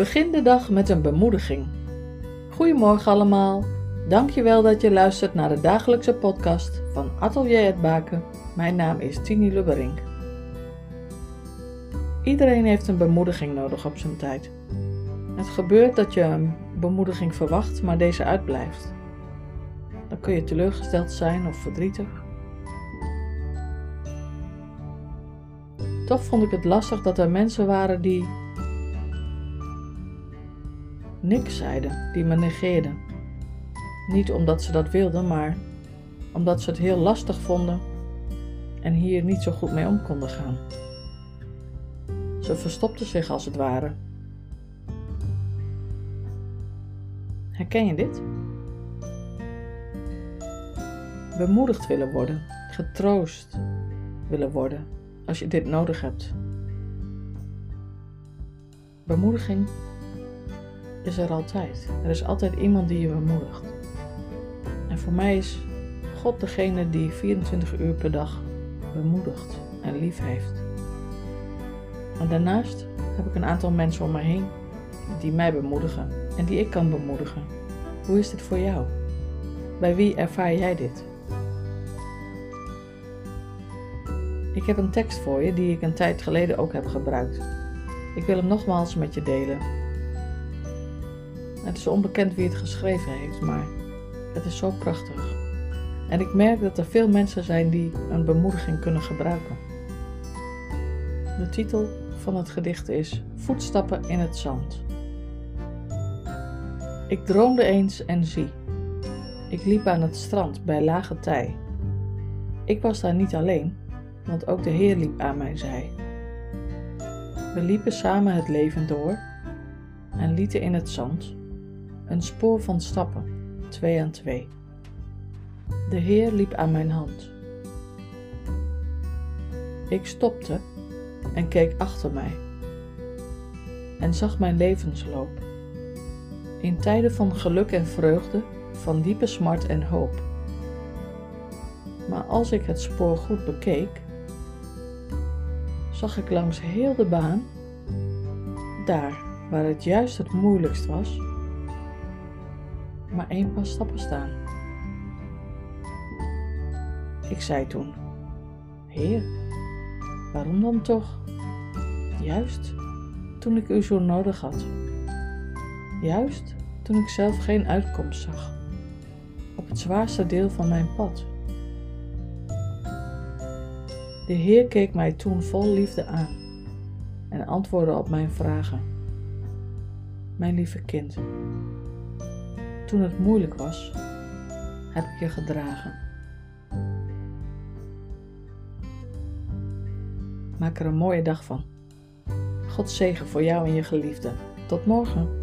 Begin de dag met een bemoediging. Goedemorgen allemaal. Dankjewel dat je luistert naar de dagelijkse podcast van Atelier het Baken. Mijn naam is Tini Lubberink. Iedereen heeft een bemoediging nodig op zijn tijd. Het gebeurt dat je een bemoediging verwacht, maar deze uitblijft. Dan kun je teleurgesteld zijn of verdrietig. Toch vond ik het lastig dat er mensen waren die niks zeiden, die me negeerden. Niet omdat ze dat wilden, maar omdat ze het heel lastig vonden en hier niet zo goed mee om konden gaan. Ze verstopten zich als het ware. Herken je dit? Bemoedigd willen worden, getroost willen worden als je dit nodig hebt. Bemoediging is er altijd. Er is altijd iemand die je bemoedigt. En voor mij is God degene die 24 uur per dag bemoedigt en lief heeft. En daarnaast heb ik een aantal mensen om me heen die mij bemoedigen en die ik kan bemoedigen. Hoe is dit voor jou? Bij wie ervaar jij dit? Ik heb een tekst voor je die ik een tijd geleden ook heb gebruikt. Ik wil hem nogmaals met je delen. Het is onbekend wie het geschreven heeft, maar het is zo prachtig. En ik merk dat er veel mensen zijn die een bemoediging kunnen gebruiken. De titel van het gedicht is Voetstappen in het zand. Ik droomde eens en zie. Ik liep aan het strand bij lage tij. Ik was daar niet alleen, want ook de Heer liep aan mijn zij. We liepen samen het leven door en lieten in het zand een spoor van stappen, twee aan twee. De Heer liep aan mijn hand. Ik stopte en keek achter mij en zag mijn levensloop. In tijden van geluk en vreugde, van diepe smart en hoop. Maar als ik het spoor goed bekeek, zag ik langs heel de baan, daar waar het juist het moeilijkst was, maar één paar stappen staan. Ik zei toen: Heer, waarom dan toch? Juist toen ik u zo nodig had. Juist toen ik zelf geen uitkomst zag. Op het zwaarste deel van mijn pad. De Heer keek mij toen vol liefde aan en antwoordde op mijn vragen. Mijn lieve kind, toen het moeilijk was, heb ik je gedragen. Maak er een mooie dag van. God zegen voor jou en je geliefde. Tot morgen.